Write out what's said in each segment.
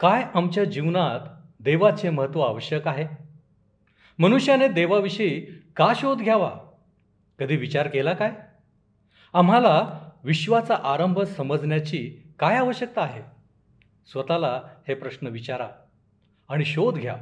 काय आमच्या जीवनात देवाचे महत्त्व आवश्यक आहे? मनुष्याने देवाविषयी का शोध घ्यावा? कधी विचार केला काय? आम्हाला विश्वाचा आरंभ समजण्याची काय आवश्यकता आहे? स्वतःला हे प्रश्न विचारा आणि शोध घ्या.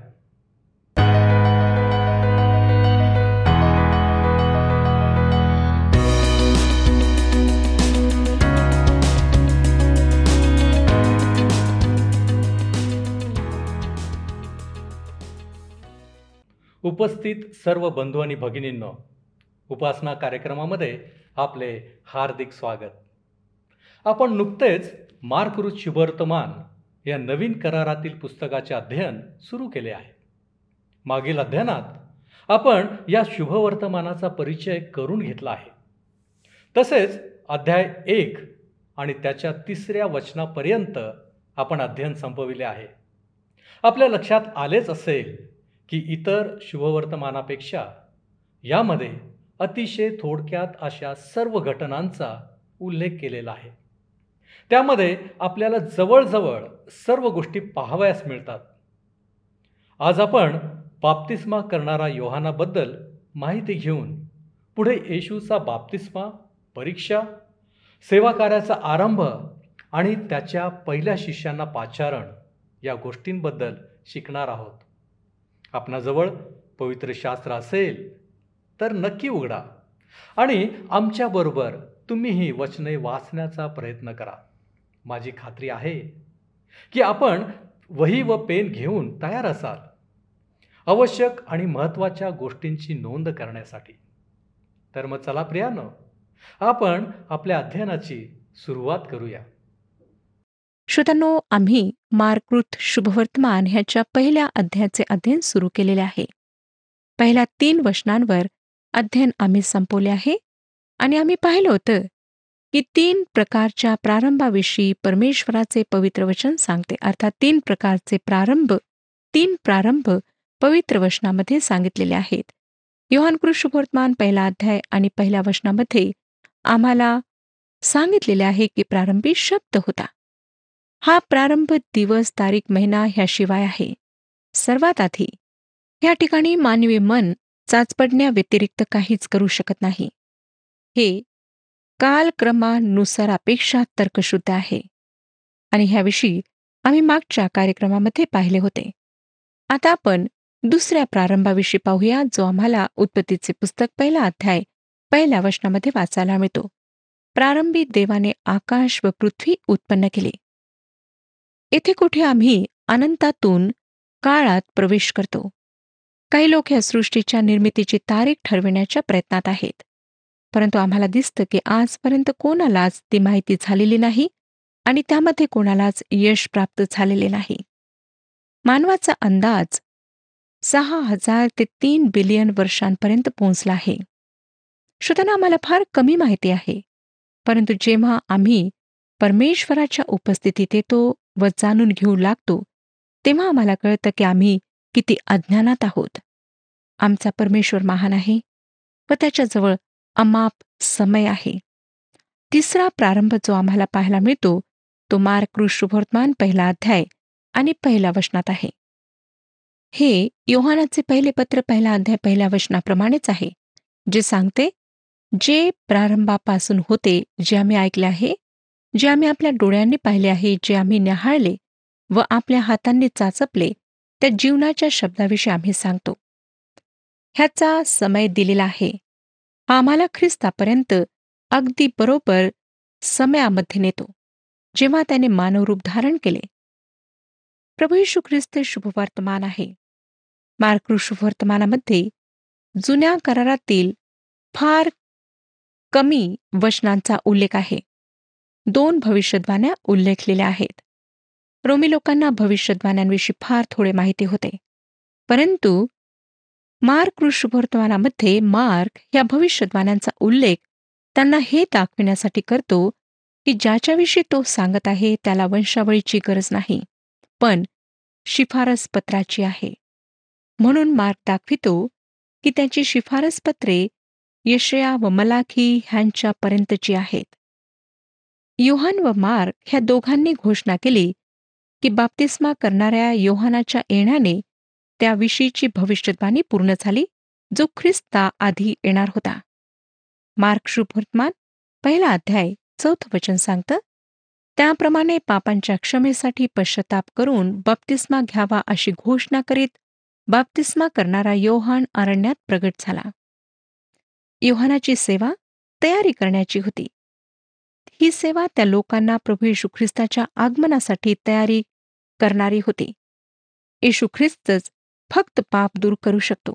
उपस्थित सर्व बंधू आणि भगिनींनो उपासना कार्यक्रमामध्ये आपले हार्दिक स्वागत. आपण नुकतेच मार्कृत शुभवर्तमान या नवीन करारातील पुस्तकाचे अध्ययन सुरू केले आहे. मागील अध्ययनात आपण या शुभवर्तमानाचा परिचय करून घेतला आहे. तसेच अध्याय एक आणि त्याच्या तिसऱ्या वचनापर्यंत आपण अध्ययन संपविले आहे. आपल्या लक्षात आलेच असेल की इतर शुभवर्तमानापेक्षा यामध्ये अतिशय थोडक्यात अशा सर्व घटनांचा उल्लेख केलेला आहे. त्यामध्ये आपल्याला जवळजवळ सर्व गोष्टी पाहावयास मिळतात. आज आपण बाप्तिस्मा करणारा योहानाबद्दल माहिती घेऊन पुढे येशूचा बाप्तिस्मा परीक्षा सेवा कार्याचा आरंभ आणि त्याच्या पहिल्या शिष्यांना पाचारण या गोष्टींबद्दल शिकणार आहोत. आपणाजवळ पवित्र शास्त्र असेल तर नक्की उघडा. आणि आमच्याबरोबर तुम्हीही वचने वाचण्याचा प्रयत्न करा. माझी खात्री आहे की आपण वही व पेन घेऊन तयार असाल. आवश्यक आणि महत्त्वाच्या गोष्टींची नोंद करण्यासाठी. तर मग चला प्रियानं आपण आपल्या अध्ययनाची सुरुवात करूया. श्रोत्यांनो आम्ही मार्कृत शुभवर्तमान ह्याच्या पहिल्या अध्यायाचे अध्ययन सुरू केलेले आहे. पहिल्या तीन वचनांवर अध्ययन आम्ही संपवले आहे आणि आम्ही पाहिलं होतं की तीन प्रकारच्या प्रारंभाविषयी परमेश्वराचे पवित्र वचन सांगते. अर्थात तीन प्रकारचे प्रारंभ तीन प्रारंभ पवित्र वचनामध्ये सांगितलेले आहेत. योहानकृत शुभवर्तमान पहिला अध्याय आणि पहिल्या वचनामध्ये आम्हाला सांगितलेले आहे की प्रारंभी शब्द होता. हा प्रारंभ दिवस तारीख महिना ह्याशिवाय आहे. सर्वात आधी या ठिकाणी मानवी मन चाचपडण्याव्यतिरिक्त काहीच करू शकत नाही. हे कालक्रमानुसार अपेक्षा तर्कशुद्ध आहे. आणि ह्याविषयी आम्ही मागच्या कार्यक्रमामध्ये पाहिले होते. आता आपण दुसऱ्या प्रारंभाविषयी पाहूया जो आम्हाला उत्पत्तीचे पुस्तक पहिला अध्याय पहिल्या वचनामध्ये वाचायला मिळतो. प्रारंभी देवाने आकाश व पृथ्वी उत्पन्न केली. येथे कुठे आम्ही अनंतातून काळात प्रवेश करतो. काही लोक या सृष्टीच्या निर्मितीची तारीख ठरविण्याच्या प्रयत्नात आहेत. परंतु आम्हाला दिसतं की आजपर्यंत कोणालाच ती माहिती झालेली नाही आणि त्यामध्ये कोणालाच यश प्राप्त झालेले नाही. मानवाचा अंदाज सहा हजार ते तीन बिलियन वर्षांपर्यंत पोहोचला आहे. श्रोतांना आम्हाला फार कमी माहिती आहे. परंतु जेव्हा आम्ही परमेश्वराच्या उपस्थितीत येतो व जाणून घेऊ लागतो तेव्हा आम्हाला कळतं की आम्ही किती अज्ञानात आहोत. आमचा परमेश्वर महान आहे व त्याच्याजवळ अमाप समय आहे. तिसरा प्रारंभ जो आम्हाला पाहायला मिळतो तो मार्क शुभवर्तमान पहिला अध्याय आणि पहिल्या वचनात आहे. हे योहानाचे पहिले पत्र पहिला अध्याय पहिल्या वचनाप्रमाणेच आहे जे सांगते जे प्रारंभापासून होते जे आम्ही ऐकले आहे जे आम्ही आपल्या डोळ्यांनी पाहिले आहे जे आम्ही न्याहाळले व आपल्या हातांनी चाचपले त्या जीवनाच्या शब्दाविषयी आम्ही सांगतो. ह्याचा समय दिलेला आहे. हा आम्हाला ख्रिस्तापर्यंत अगदी बरोबर समयामध्ये नेतो जेव्हा त्याने मानवरूप धारण केले. प्रभू यशू ख्रिस्त शुभवर्तमान आहे. मार्कृ शुभवर्तमानामध्ये जुन्या करारातील फार कमी वचनांचा उल्लेख आहे. दोन भविष्यद्वाण्या उल्लेखलेल्या आहेत. रोमी लोकांना भविष्यद्वाण्यांविषयी फार थोडे माहिती होते. परंतु मार्क ऋषभवर्तमानामध्ये मार्क या भविष्यद्वाण्यांचा उल्लेख त्यांना हे दाखविण्यासाठी करतो की ज्याच्याविषयी तो सांगत आहे त्याला वंशावळीची गरज नाही पण शिफारस पत्राची आहे. म्हणून मार्क दाखवितो की त्याची शिफारस पत्रे यशया व मलाखी ह्यांच्यापर्यंतची आहेत. युहान व मार्क ह्या दोघांनी घोषणा केली की बाप्तिस्मा करणाऱ्या योहानाच्या येण्याने त्याविषयीची भविष्यवाणी पूर्ण झाली जो ख्रिस्ता आधी येणार होता. मार्क शुभवर्तमान पहिला अध्याय चौथं वचन सांगतं त्याप्रमाणे पापांच्या क्षमेसाठी पश्चाताप करून बाप्तिस्मा घ्यावा अशी घोषणा करीत बाप्तिस्मा करणारा योहान अरण्यात प्रगट झाला. योहानाची सेवा तयारी करण्याची होती. ही सेवा त्या लोकांना प्रभू येशू ख्रिस्ताच्या आगमनासाठी तयारी करणारी होती. येशू ख्रिस्तच फक्त पाप दूर करू शकतो.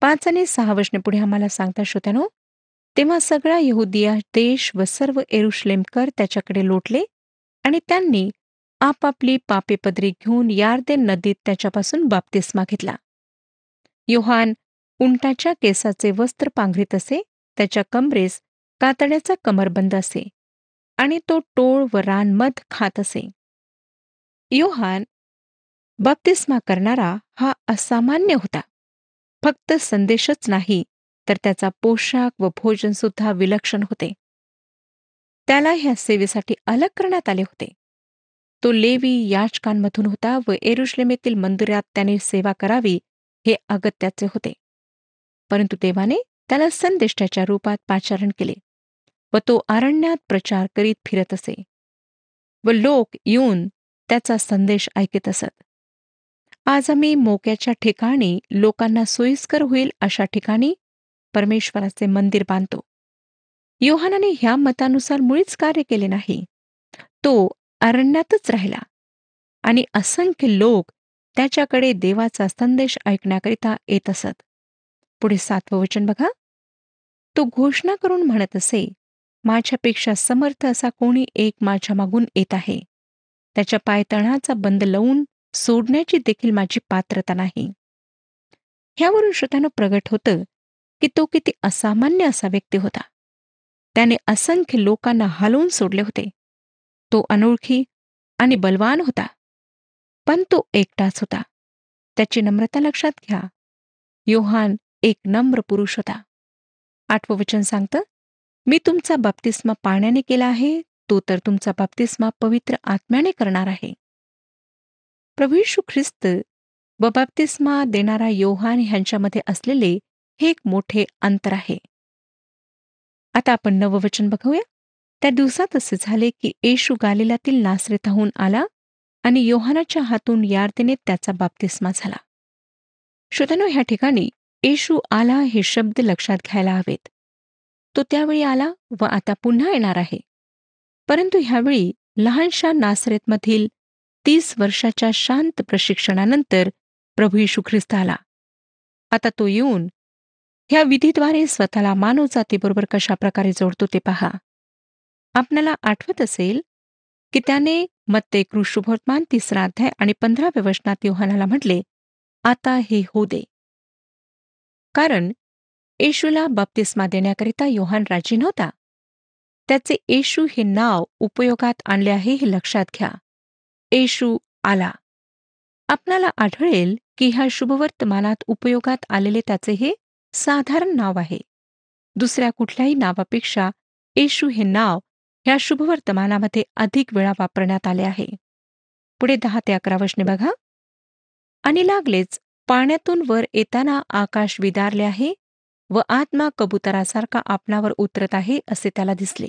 पाच आणि सहा वचने पुढे आम्हाला सांगता श्रोत्यानो तेव्हा सगळा यहुदिया देश व सर्व एरुश्लेमकर त्याच्याकडे लोटले आणि त्यांनी आपापली पापे पदरी घेऊन यार्दे नदीत त्याच्यापासून बाप्तिस्मा घेतला. योहान उंटाच्या केसाचे वस्त्र पांघरीत असे त्याच्या कमरेस कातड्याचा कमरबंद असे. आणि तो टोळ व रानमध खात असे. योहान बाप्तिस्मा करणारा हा असामान्य होता. फक्त संदेशच नाही तर त्याचा पोशाख व भोजन सुद्धा विलक्षण होते. त्याला ह्या सेवेसाठी अलग करण्यात आले होते. तो लेवी याचकांमधून होता व एरुश्लेमेतील मंदिरात त्याने सेवा करावी हे अगत्याचे होते. परंतु देवाने त्याला संदेष्टाच्या रूपात पाचारण केले. व तो अरण्यात प्रचार करीत फिरत असे. व लोक येऊन त्याचा संदेश ऐकत असत. आज आम्ही मोक्याच्या ठिकाणी लोकांना सोयीस्कर होईल अशा ठिकाणी परमेश्वराचे मंदिर बांधतो. योहानाने ह्या मतानुसार मुळीच कार्य केले नाही. तो अरण्यातच राहिला. आणि असंख्य लोक त्याच्याकडे देवाचा संदेश ऐकण्याकरिता येत असत. पुढे सातवं वचन बघा. तो घोषणा करून म्हणत असे माझ्यापेक्षा समर्थ असा कोणी एक माझ्या मागून येत आहे. त्याच्या पायतणाचा बंद लावून सोडण्याची देखील माझी पात्रता नाही. ह्यावरून श्रोत्यानं प्रगट होतं की तो किती असामान्य असा व्यक्ती होता. त्याने असंख्य लोकांना हलवून सोडले होते. तो अनोळखी आणि बलवान होता. पण तो एकटाच होता. त्याची नम्रता लक्षात घ्या. योहान एक नम्र पुरुष होता. आठवं वचन सांगतं मी तुमचा बाप्तिस्मा पाण्याने केला आहे तो तर तुमचा बाप्तिस्मा पवित्र आत्म्याने करणार आहे. प्रभू ख्रिस्त व बाप्तिस्मा देणारा योहान ह्यांच्यामध्ये असलेले हे एक मोठे अंतर आहे. आता आपण नववचन बघूया. त्या दिवसात असे झाले की येशू गालिलातील नासरेताहून आला आणि योहानाच्या हातून यार्देने त्याचा बाप्तिस्मा झाला. श्रोतनो ह्या ठिकाणी येशू आला हे शब्द लक्षात घ्यायला हवेत. तो त्यावेळी आला व आता पुन्हा येणार आहे. परंतु ह्यावेळी लहानशा नासरेतमधील तीस वर्षाच्या शांत प्रशिक्षणानंतर प्रभू येशू ख्रिस्त आला. आता तो येऊन ह्या विधीद्वारे स्वतःला मानव जातीबरोबर कशा प्रकारे जोडतो ते पहा. आपणाला आठवत असेल की त्याने मत्ते कृष्णभोर्तमान तिसरा अध्याय आणि पंधराव्या वचनात योहानाला म्हटले आता हे होऊ दे. कारण येशूला बाप्तिस्मा देण्याकरिता योहान राजी नव्हता. त्याचे येशू हे नाव उपयोगात आणले आहे हे लक्षात घ्या. येशू आला. आपणाला आढळेल की ह्या शुभवर्तमानात उपयोगात आलेले त्याचे हे साधारण नाव आहे. दुसऱ्या कुठल्याही नावापेक्षा येशू हे नाव ह्या शुभवर्तमानामध्ये अधिक वेळा वापरण्यात आले आहे. पुढे दहा ते अकरा वशने बघा. आणि लागलेच पाण्यातून वर येताना आकाश विदारले आहे. व आत्मा कबुतरासारखा आपणावर उतरत आहे असे त्याला दिसले.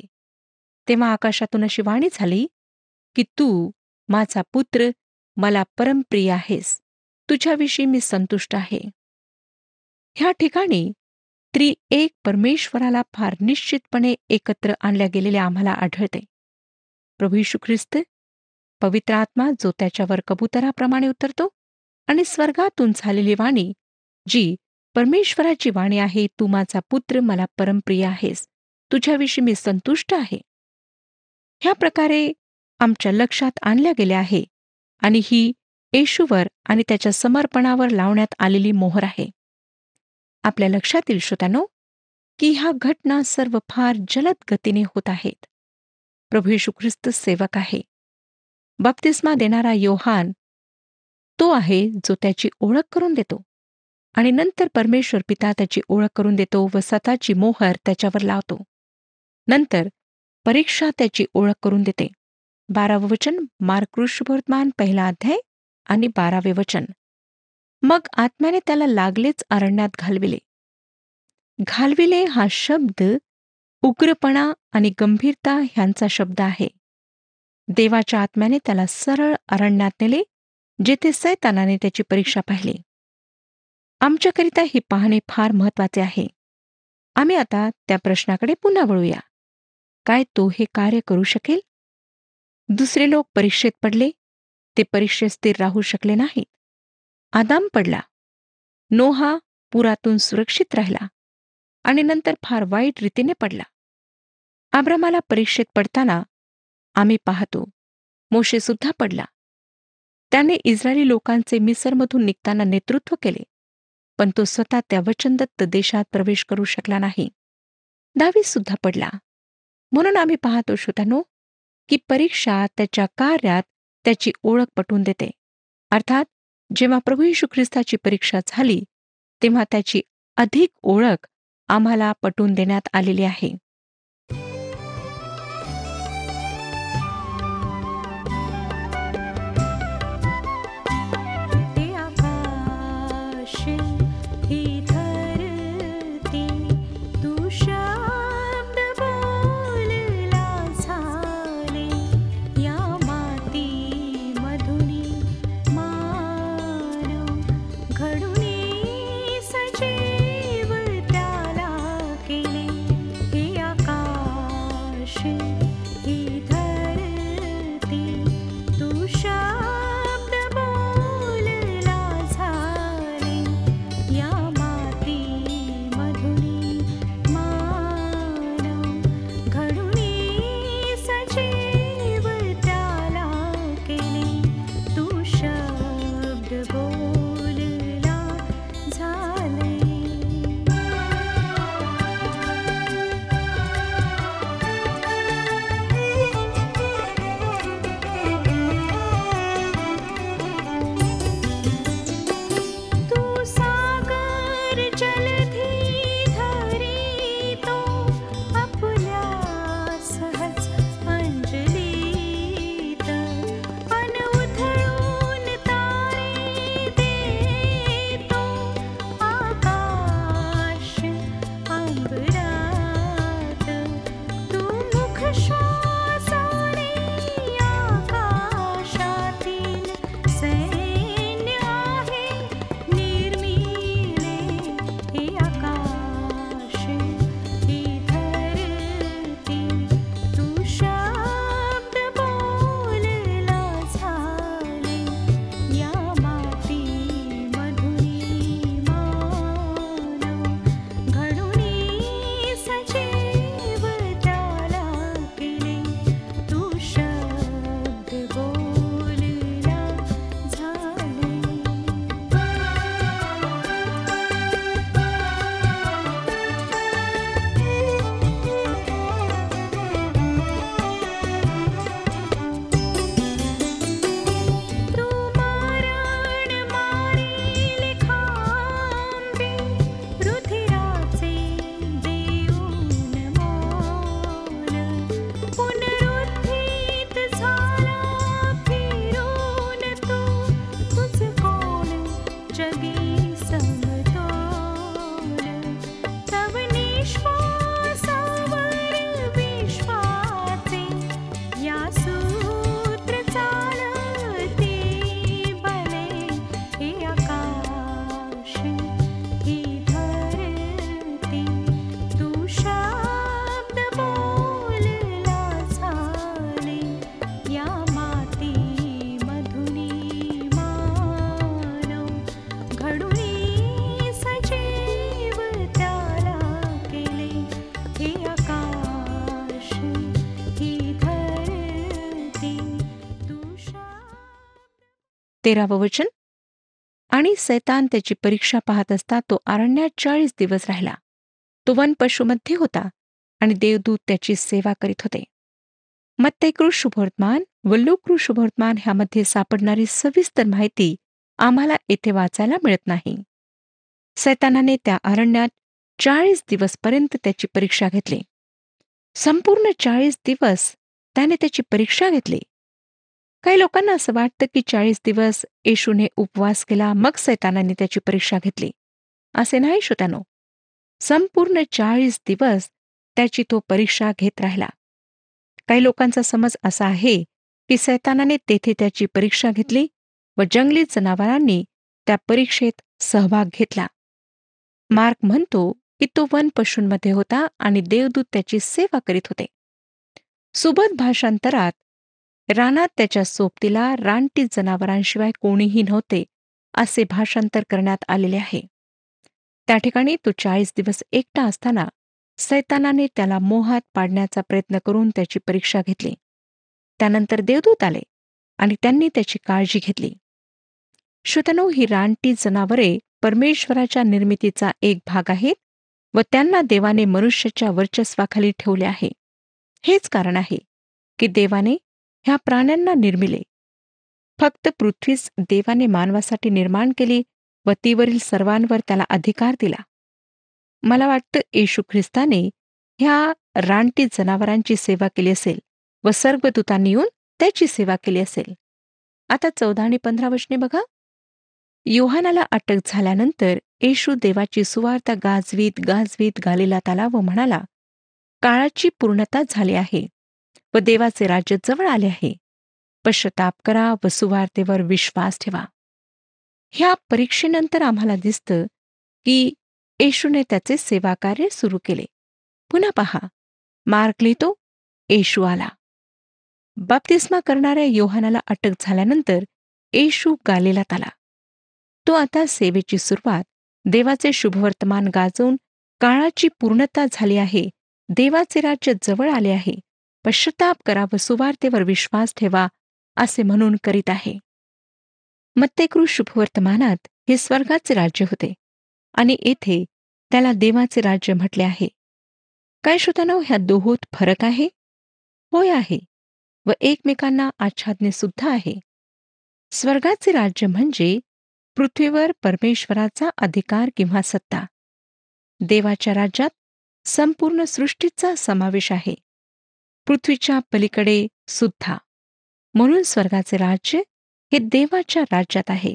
तेव्हा आकाशातून अशी वाणी झाली की तू माझा पुत्र मला परमप्रिय आहेस. तुझ्याविषयी मी संतुष्ट आहे. ह्या ठिकाणी त्रि एक परमेश्वराला फार निश्चितपणे एकत्र आणल्या गेलेले आम्हाला आढळते. प्रभू यशू ख्रिस्त पवित्र आत्मा जो त्याच्यावर कबुतराप्रमाणे उतरतो आणि स्वर्गातून झालेली वाणी जी परमेश्वराची वाणी आहे तू माझा पुत्र मला परमप्रिय आहेस. तुझ्याविषयी मी संतुष्ट आहे. ह्या प्रकारे आमच्या लक्षात आणल्या गेल्या आहे आणि ही येशूवर आणि त्याच्या समर्पणावर लावण्यात आलेली मोहर आहे. आपल्या लक्षात येईल श्रोत्यानो की ह्या घटना सर्व फार जलद गतीने होत आहेत. प्रभू येशू ख्रिस्त सेवक आहे. बाप्तिस्मा देणारा योहान तो आहे जो त्याची ओळख करून देतो. आणि नंतर परमेश्वर पिता त्याची ओळख करून देतो व स्वतःची मोहर त्याच्यावर लावतो. नंतर परीक्षा त्याची ओळख करून देते. बारावं वचन मार्कृष्यवर्तमान पहिला अध्याय आणि बारावे वचन. मग आत्म्याने त्याला लागलेच अरण्यात घालविले. घालविले हा शब्द उग्रपणा आणि गंभीरता ह्यांचा शब्द आहे. देवाच्या आत्म्याने त्याला सरळ अरण्यात नेले जेथे सैतानाने त्याची परीक्षा पाहिली. आमच्याकरिता हे पाहणे फार महत्त्वाचे आहे. आम्ही आता त्या प्रश्नाकडे पुन्हा वळूया. काय तो हे कार्य करू शकेल? दुसरे लोक परीक्षेत पडले. ते परीक्षेत स्थिर राहू शकले नाहीत. आदाम पडला. नोहा पुरातून सुरक्षित राहिला आणि नंतर फार वाईट रीतीने पडला. आब्रामाला परीक्षेत पडताना आम्ही पाहतो मोशेसुद्धा पडला. त्याने इस्रायली लोकांचे मिसरमधून निघताना नेतृत्व केले. पण तो स्वतः त्या वचनदत्त देशात प्रवेश करू शकला नाही. दहावी सुद्धा पडला. म्हणून आम्ही पाहतो श्रोतानो की परीक्षा त्याच्या कार्यात त्याची ओळख पटवून देते. अर्थात जेव्हा प्रभू यशू ख्रिस्ताची परीक्षा झाली तेव्हा त्याची अधिक ओळख आम्हाला पटवून देण्यात आलेली आहे. तेरावं वचन? आणि सैतान त्याची परीक्षा पाहत असता तो अरण्यात चाळीस दिवस राहिला. तो वन पशुमध्ये होता आणि देवदूत त्याची सेवा करीत होते. मत्तेकृ शुभवर्तमान व लोकृ शुभवर्तमान ह्यामध्ये सापडणारी सविस्तर माहिती आम्हाला येथे वाचायला मिळत नाही. सैतानाने त्या अरण्यात चाळीस दिवसपर्यंत त्याची परीक्षा घेतली. संपूर्ण चाळीस दिवस त्याने त्याची परीक्षा घेतली. काही लोकांना असं वाटतं की चाळीस दिवस येशूने उपवास केला मग सैतानाने त्याची परीक्षा घेतली. असे नाही श्रोत्यानो. संपूर्ण चाळीस दिवस त्याची तो परीक्षा घेत राहिला. काही लोकांचा समज असा आहे की सैतानाने तेथे त्याची परीक्षा घेतली व जंगली जनावरांनी त्या परीक्षेत सहभाग घेतला. मार्क म्हणतो की तो वन पशूंमध्ये होता आणि देवदूत त्याची सेवा करीत होते. सुबत भाषांतरात रानात त्याच्या सोबतीला रानटी जनावरांशिवाय कोणीही नव्हते असे भाषांतर करण्यात आलेले आहे. त्या ठिकाणी तो चाळीस दिवस एकटा असताना सैतानाने त्याला मोहात पाडण्याचा प्रयत्न करून त्याची परीक्षा घेतली. त्यानंतर देवदूत आले आणि त्यांनी त्याची काळजी घेतली. श्रोतनो ही रानटी जनावरे परमेश्वराच्या निर्मितीचा एक भाग आहेत व त्यांना देवाने मनुष्याच्या वर्चस्वाखाली ठेवले आहे. हेच कारण आहे की देवाने ह्या प्राण्यांना निर्मिले. फक्त पृथ्वीच देवाने मानवासाठी निर्माण केली व तीवरील सर्वांवर त्याला अधिकार दिला. मला वाटतं येशू ख्रिस्ताने ह्या रानटी जनावरांची सेवा केली असेल व सर्व दूतांनी येऊन त्याची सेवा केली असेल. आता चौदा आणि पंधरा वचने बघा. योहानाला अटक झाल्यानंतर येशू देवाची सुवार्ता गाजवीत गाजवीत गालेला आला व म्हणाला काळाची पूर्णता झाली आहे. व देवाचे राज्य जवळ आले आहे. पश्चाताप करा व सुवार्तेवर विश्वास ठेवा. ह्या परीक्षेनंतर आम्हाला दिसतं की येशूने त्याचे सेवाकार्य सुरू केले. पुन्हा पहा. मार्क लिहितो येशू आला. बाप्तिस्मा करणाऱ्या योहानाला अटक झाल्यानंतर येशू गालेलात आला. तो आता सेवेची सुरुवात देवाचे शुभवर्तमान गाजवून काळाची पूर्णता झाली आहे देवाचे राज्य जवळ आले आहे. पश्चाताप करा व सुवार्तेवर विश्वास ठेवा असे म्हणून करीत आहे. मत्तेकृ शुभवर्तमानात हे स्वर्गाचे राज्य होते आणि येथे त्याला देवाचे राज्य म्हटले आहे. काय श्रोतानो ह्या दोहोत फरक आहे? होय आहे व एकमेकांना आच्छादने सुद्धा आहे. स्वर्गाचे राज्य म्हणजे पृथ्वीवर परमेश्वराचा अधिकार किंवा सत्ता. देवाच्या राज्यात संपूर्ण सृष्टीचा समावेश आहे. पृथ्वीच्या पलीकडे सुद्धा. म्हणून स्वर्गाचे राज्य हे देवाच्या राज्यात आहे.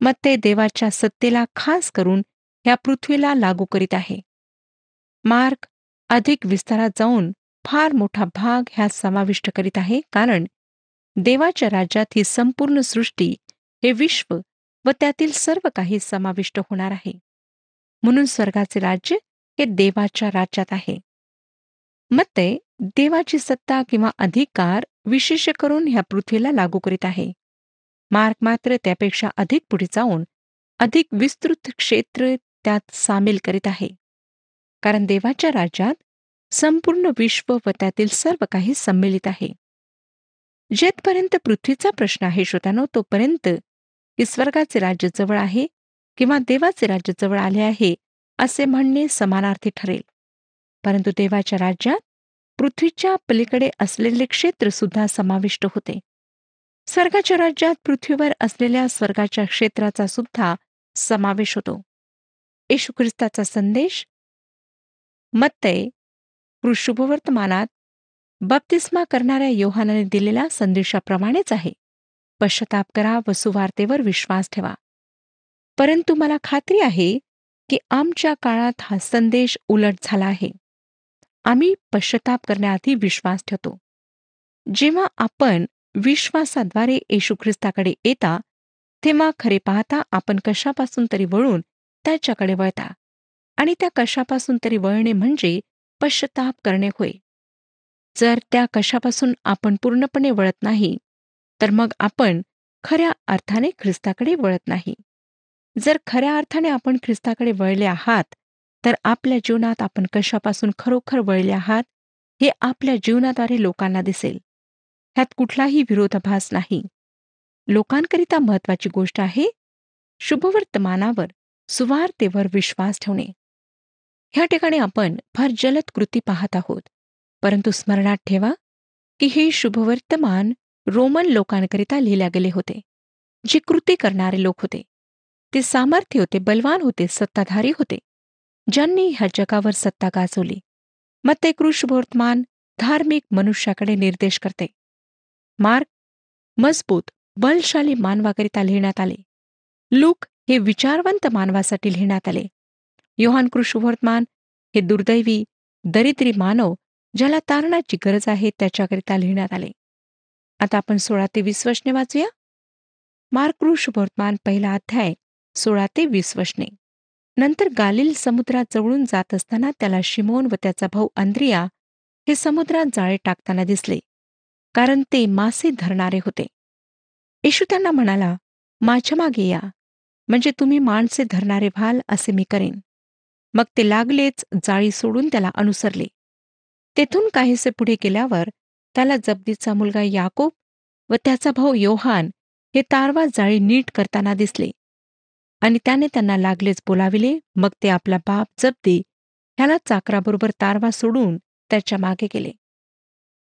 मग ते देवाच्या सत्तेला खास करून ह्या पृथ्वीला लागू करीत आहे. मार्क अधिक विस्तारात जाऊन फार मोठा भाग ह्या समाविष्ट करीत आहे कारण देवाच्या राज्यात ही संपूर्ण सृष्टी हे विश्व व त्यातील सर्व काही समाविष्ट होणार आहे. म्हणून स्वर्गाचे राज्य हे देवाच्या राज्यात आहे. मग ते देवाची सत्ता किंवा अधिकार विशेष करून ह्या पृथ्वीला लागू करीत आहे. मार्क मात्र त्यापेक्षा अधिक पुढे जाऊन अधिक विस्तृत क्षेत्र त्यात सामील करीत आहे. कारण देवाच्या राज्यात संपूर्ण विश्व व त्यातील सर्व काही संमिलित आहे. जेथपर्यंत पृथ्वीचा प्रश्न आहे श्रोत्यानो तोपर्यंत की स्वर्गाचे राज्य जवळ आहे किंवा देवाचे राज्य जवळ आले आहे असे म्हणणे समानार्थी ठरेल. परंतु देवाच्या राज्यात पृथ्वीच्या पलीकडे असलेले क्षेत्र सुद्धा समाविष्ट होते. स्वर्गाच्या राज्यात पृथ्वीवर असलेल्या स्वर्गाच्या क्षेत्राचा सुद्धा समावेश होतो. येशू ख्रिस्ताचा संदेश. मत्तय शुभवर्तमानात बप्तिस्मा करणाऱ्या योहानाने दिलेल्या संदेशाप्रमाणेच आहे. पश्चाताप करा व सुवार्तेवर विश्वास ठेवा. परंतु मला खात्री आहे की आमच्या काळात हा संदेश उलट झाला आहे. आम्ही पश्चाताप करण्याआधी विश्वास ठेवतो. जेव्हा आपण विश्वासाद्वारे येशू ख्रिस्ताकडे येता तेव्हा खरे पाहता आपण कशापासून तरी वळून त्याच्याकडे वळता आणि त्या कशापासून तरी वळणे म्हणजे पश्चाताप करणे होय. जर त्या कशापासून आपण पूर्णपणे वळत नाही तर मग आपण खऱ्या अर्थाने ख्रिस्ताकडे वळत नाही. जर खऱ्या अर्थाने आपण ख्रिस्ताकडे वळले आहात तर आपल्या जीवनात आपण कशापासून खरोखर वळले आहात हे आपल्या जीवनाद्वारे लोकांना दिसेल. ह्यात कुठलाही विरोधाभास नाही. लोकांकरिता महत्वाची गोष्ट आहे शुभवर्तमानावर सुवार्तेवर विश्वास ठेवणे. ह्या ठिकाणी आपण फार जलद कृती पाहत आहोत परंतु स्मरणात ठेवा की हे शुभवर्तमान रोमन लोकांकरिता लिहिल्या गेले होते जे कृती करणारे लोक होते. ते सामर्थ्य होते बलवान होते सत्ताधारी होते. ज्यांनी ह्या जगावर सत्ता गाजवली. मग ते कृषवर्तमान धार्मिक मनुष्याकडे निर्देश करते. मार्क मजबूत बलशाली मानवाकरिता लिहिण्यात आले. लूक हे विचारवंत मानवासाठी लिहिण्यात आले. योहान कृष्णवर्तमान हे दुर्दैवी दरिद्री मानव ज्याला तारणाची गरज आहे त्याच्याकरिता लिहिण्यात आले. आता आपण सोळा ते वीस वचने वाचूया. मार्क कृषभोर्तमान पहिला अध्याय सोळा ते वीस वचने. नंतर गालिल समुद्रात जवळून जात असताना त्याला शिमोन व त्याचा भाऊ अंद्रिया हे समुद्रात जाळे टाकताना दिसले कारण ते मासे धरणारे होते. येशू त्यांना म्हणाला माझ्या मागे या म्हणजे तुम्ही माणसे धरणारे व्हाल असे मी करेन. मग ते लागलेच जाळी सोडून त्याला अनुसरले. तेथून काहीसे पुढे गेल्यावर त्याला जब्दीचा मुलगा याकोब व त्याचा भाऊ योहान हे तारवा जाळी नीट करताना दिसले. आणि त्याने त्यांना लागलेच बोलाविले. मग ते आपला बाप जपदे ह्याला चाकराबरोबर तारवा सोडून त्याच्यामागे गेले.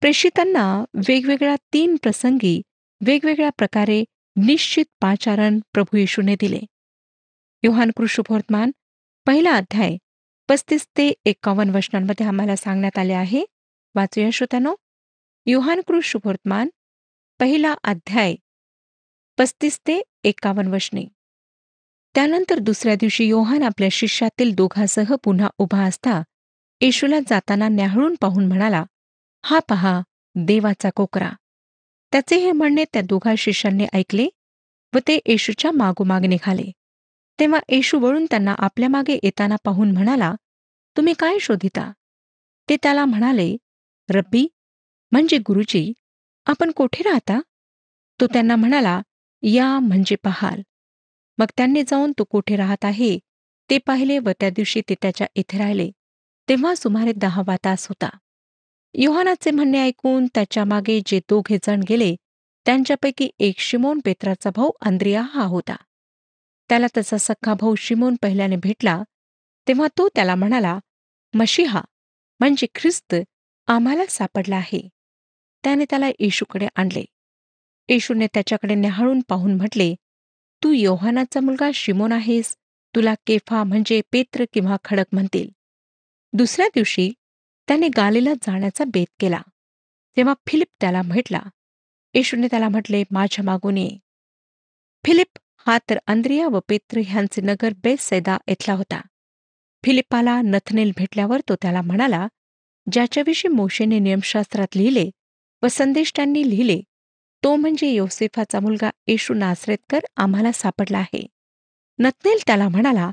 प्रेषितांना वेगवेगळ्या तीन प्रसंगी वेगवेगळ्या प्रकारे निश्चित पाचारण प्रभू येशूने दिले. योहान कृष्णवर्तमान पहिला अध्याय पस्तीस ते एकावन्न वचनांमध्ये आम्हाला सांगण्यात आले आहे. वाचूया श्रोत्यानो. योहान कृष्णवर्तमान पहिला अध्याय पस्तीस ते एकावन्न वचने. त्यानंतर दुसऱ्या दिवशी योहान आपल्या शिष्यातील दोघांसह पुन्हा उभा असता येशूला जाताना न्याहळून पाहून म्हणाला हा पहा देवाचा कोकरा. त्याचे हे म्हणणे त्या दोघा शिष्यांनी ऐकले व ते येशूच्या मागोमाग निघाले. तेव्हा येशू वळून त्यांना आपल्या मागे येताना पाहून म्हणाला तुम्ही काय शोधिता? ते त्याला म्हणाले रब्बी म्हणजे गुरुजी आपण कोठे राहता? तो त्यांना म्हणाला या म्हणजे पहाल. मग त्यांनी जाऊन तो कुठे राहत आहे ते पाहिले व त्या दिवशी ते त्याच्या इथे राहिले. तेव्हा सुमारे दहावा तास होता. योहानाचे म्हणणे ऐकून त्याच्यामागे जे दोघे जण गेले त्यांच्यापैकी एक शिमोन पेत्राचा भाऊ अंद्रिया हा होता. त्याला त्याचा सख्खा भाऊ शिमोन पहिल्याने भेटला तेव्हा तो त्याला म्हणाला मशिहा म्हणजे ख्रिस्त आम्हाला सापडला आहे. त्याने त्याला येशूकडे आणले. येशूने त्याच्याकडे न्याहाळून पाहून म्हटले तू योहानाचा मुलगा शिमोन आहेस तुला केफा म्हणजे पेत्र किंवा खडक म्हणतील. दुसऱ्या दिवशी त्याने गालीला जाण्याचा बेत केला. तेव्हा फिलिप त्याला म्हटला येशूने त्याला म्हटले माझ्या मागून ये. फिलिप हा तर अंद्रिया व पेत्र ह्यांचे नगर बेसैदा येथला इथला होता. फिलिपाला नथनेल भेटल्यावर तो त्याला म्हणाला ज्याच्याविषयी मोशेने नियमशास्त्रात लिहिले व संदेष्टांनी लिहिले तो म्हणजे योसेफाचा मुलगा येशू नासरेतकर आम्हाला सापडला आहे. नतनेल त्याला म्हणाला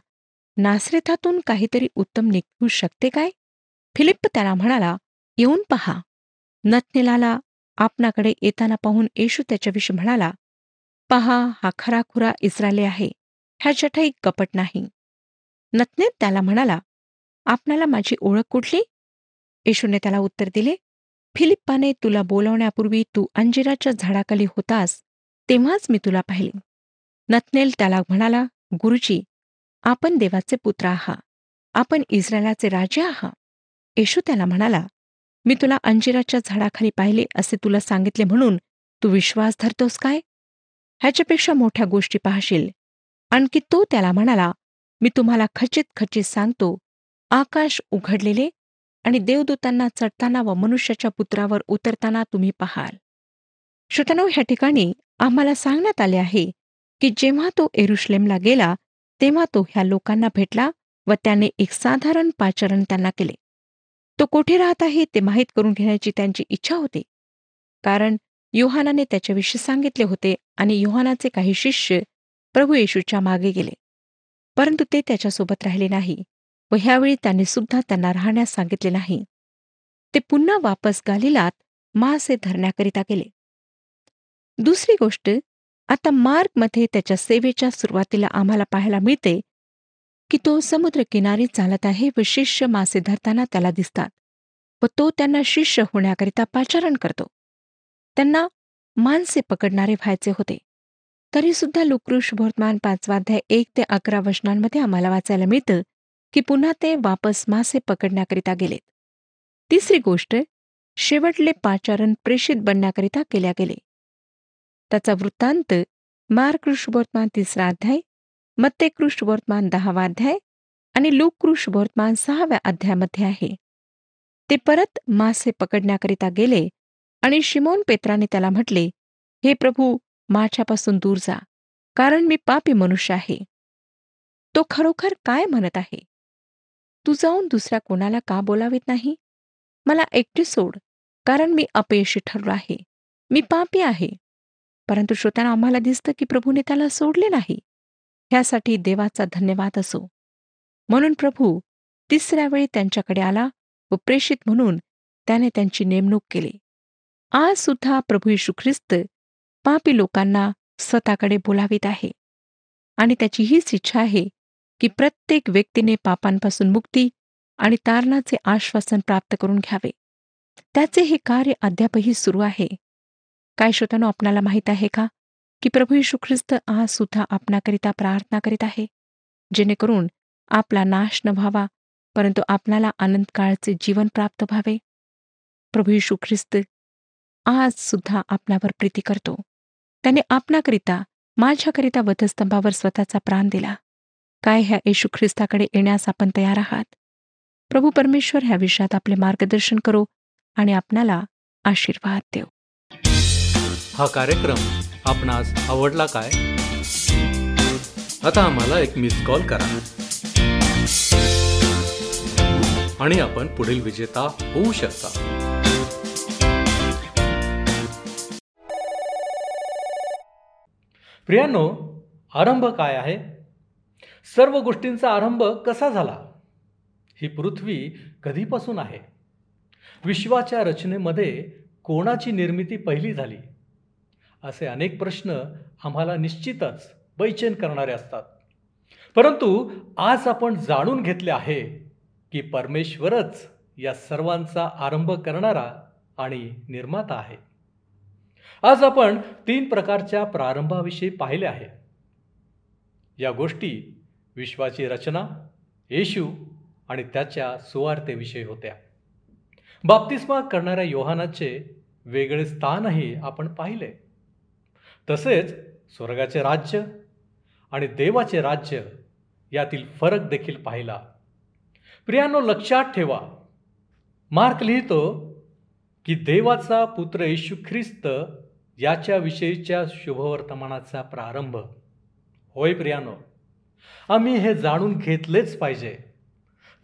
नासरेथातून काहीतरी उत्तम निघू शकते काय? फिलिप त्याला म्हणाला येऊन पहा. नतनेलाला आपणाकडे येताना पाहून येशू त्याच्याविषयी म्हणाला पहा हा खराखुरा इस्रायली आहे. ह्या ठाई कपट नाही. नतनेत त्याला म्हणाला आपणाला माझी ओळख कुठली? येशूने त्याला उत्तर दिले फिलिप्पाने तुला बोलवण्यापूर्वी तू अंजिराच्या झाडाखाली होतास तेव्हाच मी तुला पाहिले. नथनेल त्याला म्हणाला गुरुजी आपण देवाचे पुत्र आहात आपण इस्रायलाचे राजे आहात. येशू त्याला म्हणाला मी तुला अंजिराच्या झाडाखाली पाहिले असे तुला सांगितले म्हणून तू विश्वास धरतोस काय? ह्याच्यापेक्षा मोठ्या गोष्टी पाहशील. आणखी तो त्याला म्हणाला मी तुम्हाला खचित खचित सांगतो आकाश उघडलेले आणि देवदूतांना चढताना व मनुष्याच्या पुत्रावर उतरताना तुम्ही पाहाल. श्रोतनो ह्या ठिकाणी आम्हाला सांगण्यात आले आहे की जेव्हा तो एरुश्लेमला गेला तेव्हा तो ह्या लोकांना भेटला व त्याने एक साधारण पाचरण त्यांना केले. तो कोठे राहत आहे ते माहीत करून घेण्याची त्यांची इच्छा होती. कारण योहानाने त्याच्याविषयी सांगितले होते आणि योहानाचे काही शिष्य प्रभू येशूच्या मागे गेले. परंतु ते त्याच्यासोबत राहिले नाही. व ह्यावेळी त्यांनी सुद्धा त्यांना राहण्यास सांगितले नाही. ते पुन्हा वापस गालिलात मासे धरण्याकरिता गेले. दुसरी गोष्ट आता मार्गमध्ये त्याच्या सेवेच्या सुरुवातीला आम्हाला पाहायला मिळते की तो समुद्र किनारी चालत आहे व शिष्य मासे धरताना त्याला दिसतात व तो त्यांना शिष्य होण्याकरिता पाचारण करतो. त्यांना माणसे पकडणारे व्हायचे होते. तरी सुद्धा लुकृष वर्तमान पाचवाध्याय एक ते अकरा वचनांमध्ये आम्हाला वाचायला मिळतं की पुन्हा ते वापस मासे पकडण्याकरिता गेलेत. तिसरी गोष्ट शेवटले पाचारण प्रेषित बनण्याकरिता केल्या गेले. त्याचा वृत्तांत मार्कृष्णवर्तमान तिसरा अध्याय मत्ते कृष्णवर्तमान दहावा अध्याय आणि लोक वर्तमान सहाव्या अध्यायामध्ये आहे. ते परत मासे पकडण्याकरिता गेले आणि शिमोन पेत्राने त्याला म्हटले हे प्रभू माझ्यापासून दूर जा कारण मी पापी मनुष्य आहे. तो खरोखर काय म्हणत आहे? तू जाऊन दुसऱ्या कोणाला का बोलावीत नाही? मला एकटी सोड कारण मी अपयशी ठरलो आहे. मी पापी आहे. परंतु श्रोत्यांना आम्हाला दिसतं की प्रभूने त्याला सोडले नाही. ह्यासाठी देवाचा धन्यवाद असो. म्हणून प्रभू तिसऱ्या वेळी त्यांच्याकडे आला व प्रेषित म्हणून त्याने त्यांची नेमणूक केली. आज सुद्धा प्रभू यशू ख्रिस्त पापी लोकांना स्वतःकडे बोलावीत आहे. आणि त्याची हीच इच्छा आहे की प्रत्येक व्यक्तीने पापांपासून मुक्ती आणि तारणाचे आश्वासन प्राप्त करून घ्यावे. त्याचे हे कार्य अद्यापही सुरू आहे. काय श्रोतानो आपणाला माहीत आहे का की प्रभू यशू ख्रिस्त आज सुद्धा आपणाकरिता प्रार्थना करीत आहे? जेणेकरून आपला नाश न व्हावा परंतु आपणाला आनंद काळाचे जीवन प्राप्त व्हावे. प्रभू यशू ख्रिस्त आज सुद्धा आपणावर प्रीती करतो. त्याने आपणाकरिता माझ्याकरिता वधस्तंभावर स्वतःचा प्राण दिला. काय ह्या येशू ख्रिस्ताकडे येण्यास आपण तयार आहात? प्रभू परमेश्वर ह्या विषयात आपले मार्गदर्शन करो आणि आपणाला आशीर्वाद देव. हा कार्यक्रम आपणास आवडला काय? आता आम्हाला एक मिस कॉल करा. आणि आपण पुढील विजेता होऊ शकता. प्रियांनो आरंभ काय आहे? सर्व गोष्टींचा आरंभ कसा झाला? ही पृथ्वी कधीपासून आहे? विश्वाच्या रचनेमध्ये कोणाची निर्मिती पहिली झाली? असे अनेक प्रश्न आम्हाला निश्चितच बैचेन करणारे असतात. परंतु आज आपण जाणून घेतले आहे की परमेश्वरच या सर्वांचा आरंभ करणारा आणि निर्माता आहे. आज आपण तीन प्रकारच्या प्रारंभाविषयी पाहिले आहे. या गोष्टी विश्वाची रचना येशू आणि त्याच्या सुवार्तेविषयी होत्या. बाप्तिस्मा करणाऱ्या योहानाचे वेगळे स्थानही आपण पाहिले. तसेच स्वर्गाचे राज्य आणि देवाचे राज्य यातील फरक देखील पाहिला. प्रियानो लक्षात ठेवा. मार्क लिहितो की देवाचा पुत्र येशू ख्रिस्त याच्याविषयीच्या शुभवर्तमानाचा प्रारंभ. होय प्रियानो आम्ही हे जाणून घेतलेच पाहिजे.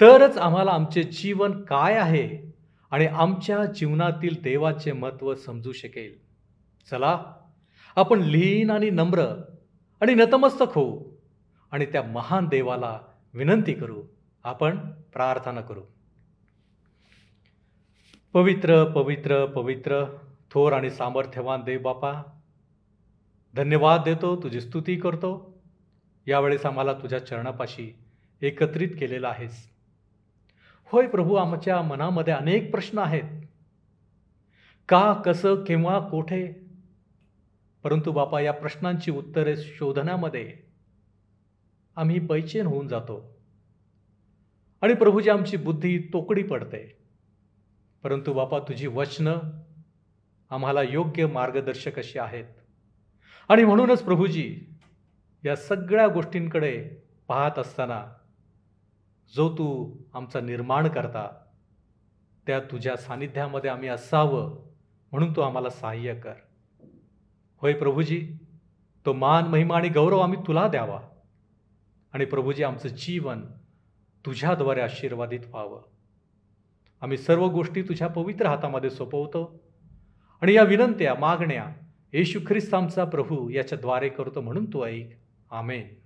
तरच आम्हाला आमचे जीवन काय आहे आणि आमच्या जीवनातील देवाचे महत्त्व समजू शकेल. चला आपण लीन आणि नम्र आणि नतमस्तक होऊ आणि त्या महान देवाला विनंती करू. आपण प्रार्थना करू. पवित्र पवित्र पवित्र थोर आणि सामर्थ्यवान देव बापा धन्यवाद देतो तुझी स्तुती करतो. यावेळेस आम्हाला तुझ्या चरणापाशी एकत्रित केलेलं आहेस. होय प्रभू आमच्या मनामध्ये अनेक प्रश्न आहेत. का कसं केव्हा कोठे? परंतु बापा या प्रश्नांची उत्तरे शोधण्यामध्ये आम्ही बैचेन होऊन जातो. आणि प्रभूजी आमची बुद्धी तोकडी पडते. परंतु बापा तुझी वचनं आम्हाला योग्य मार्गदर्शक अशी आहेत. आणि म्हणूनच प्रभूजी या सगळ्या गोष्टींकडे पाहत असताना जो तू आमचा निर्माण करता त्या तुझ्या सानिध्यामध्ये आम्ही असावं म्हणून तू आम्हाला सहाय्य कर. होय प्रभूजी तो मान महिमा आणि गौरव आम्ही तुला द्यावा आणि प्रभूजी आमचं जीवन तुझ्याद्वारे आशीर्वादित व्हावं. आम्ही सर्व गोष्टी तुझ्या पवित्र हातामध्ये सोपवतो आणि या विनंत्या मागण्या येशू ख्रिस्त आमचा प्रभू याच्याद्वारे करतो म्हणून तू ऐक. Amen.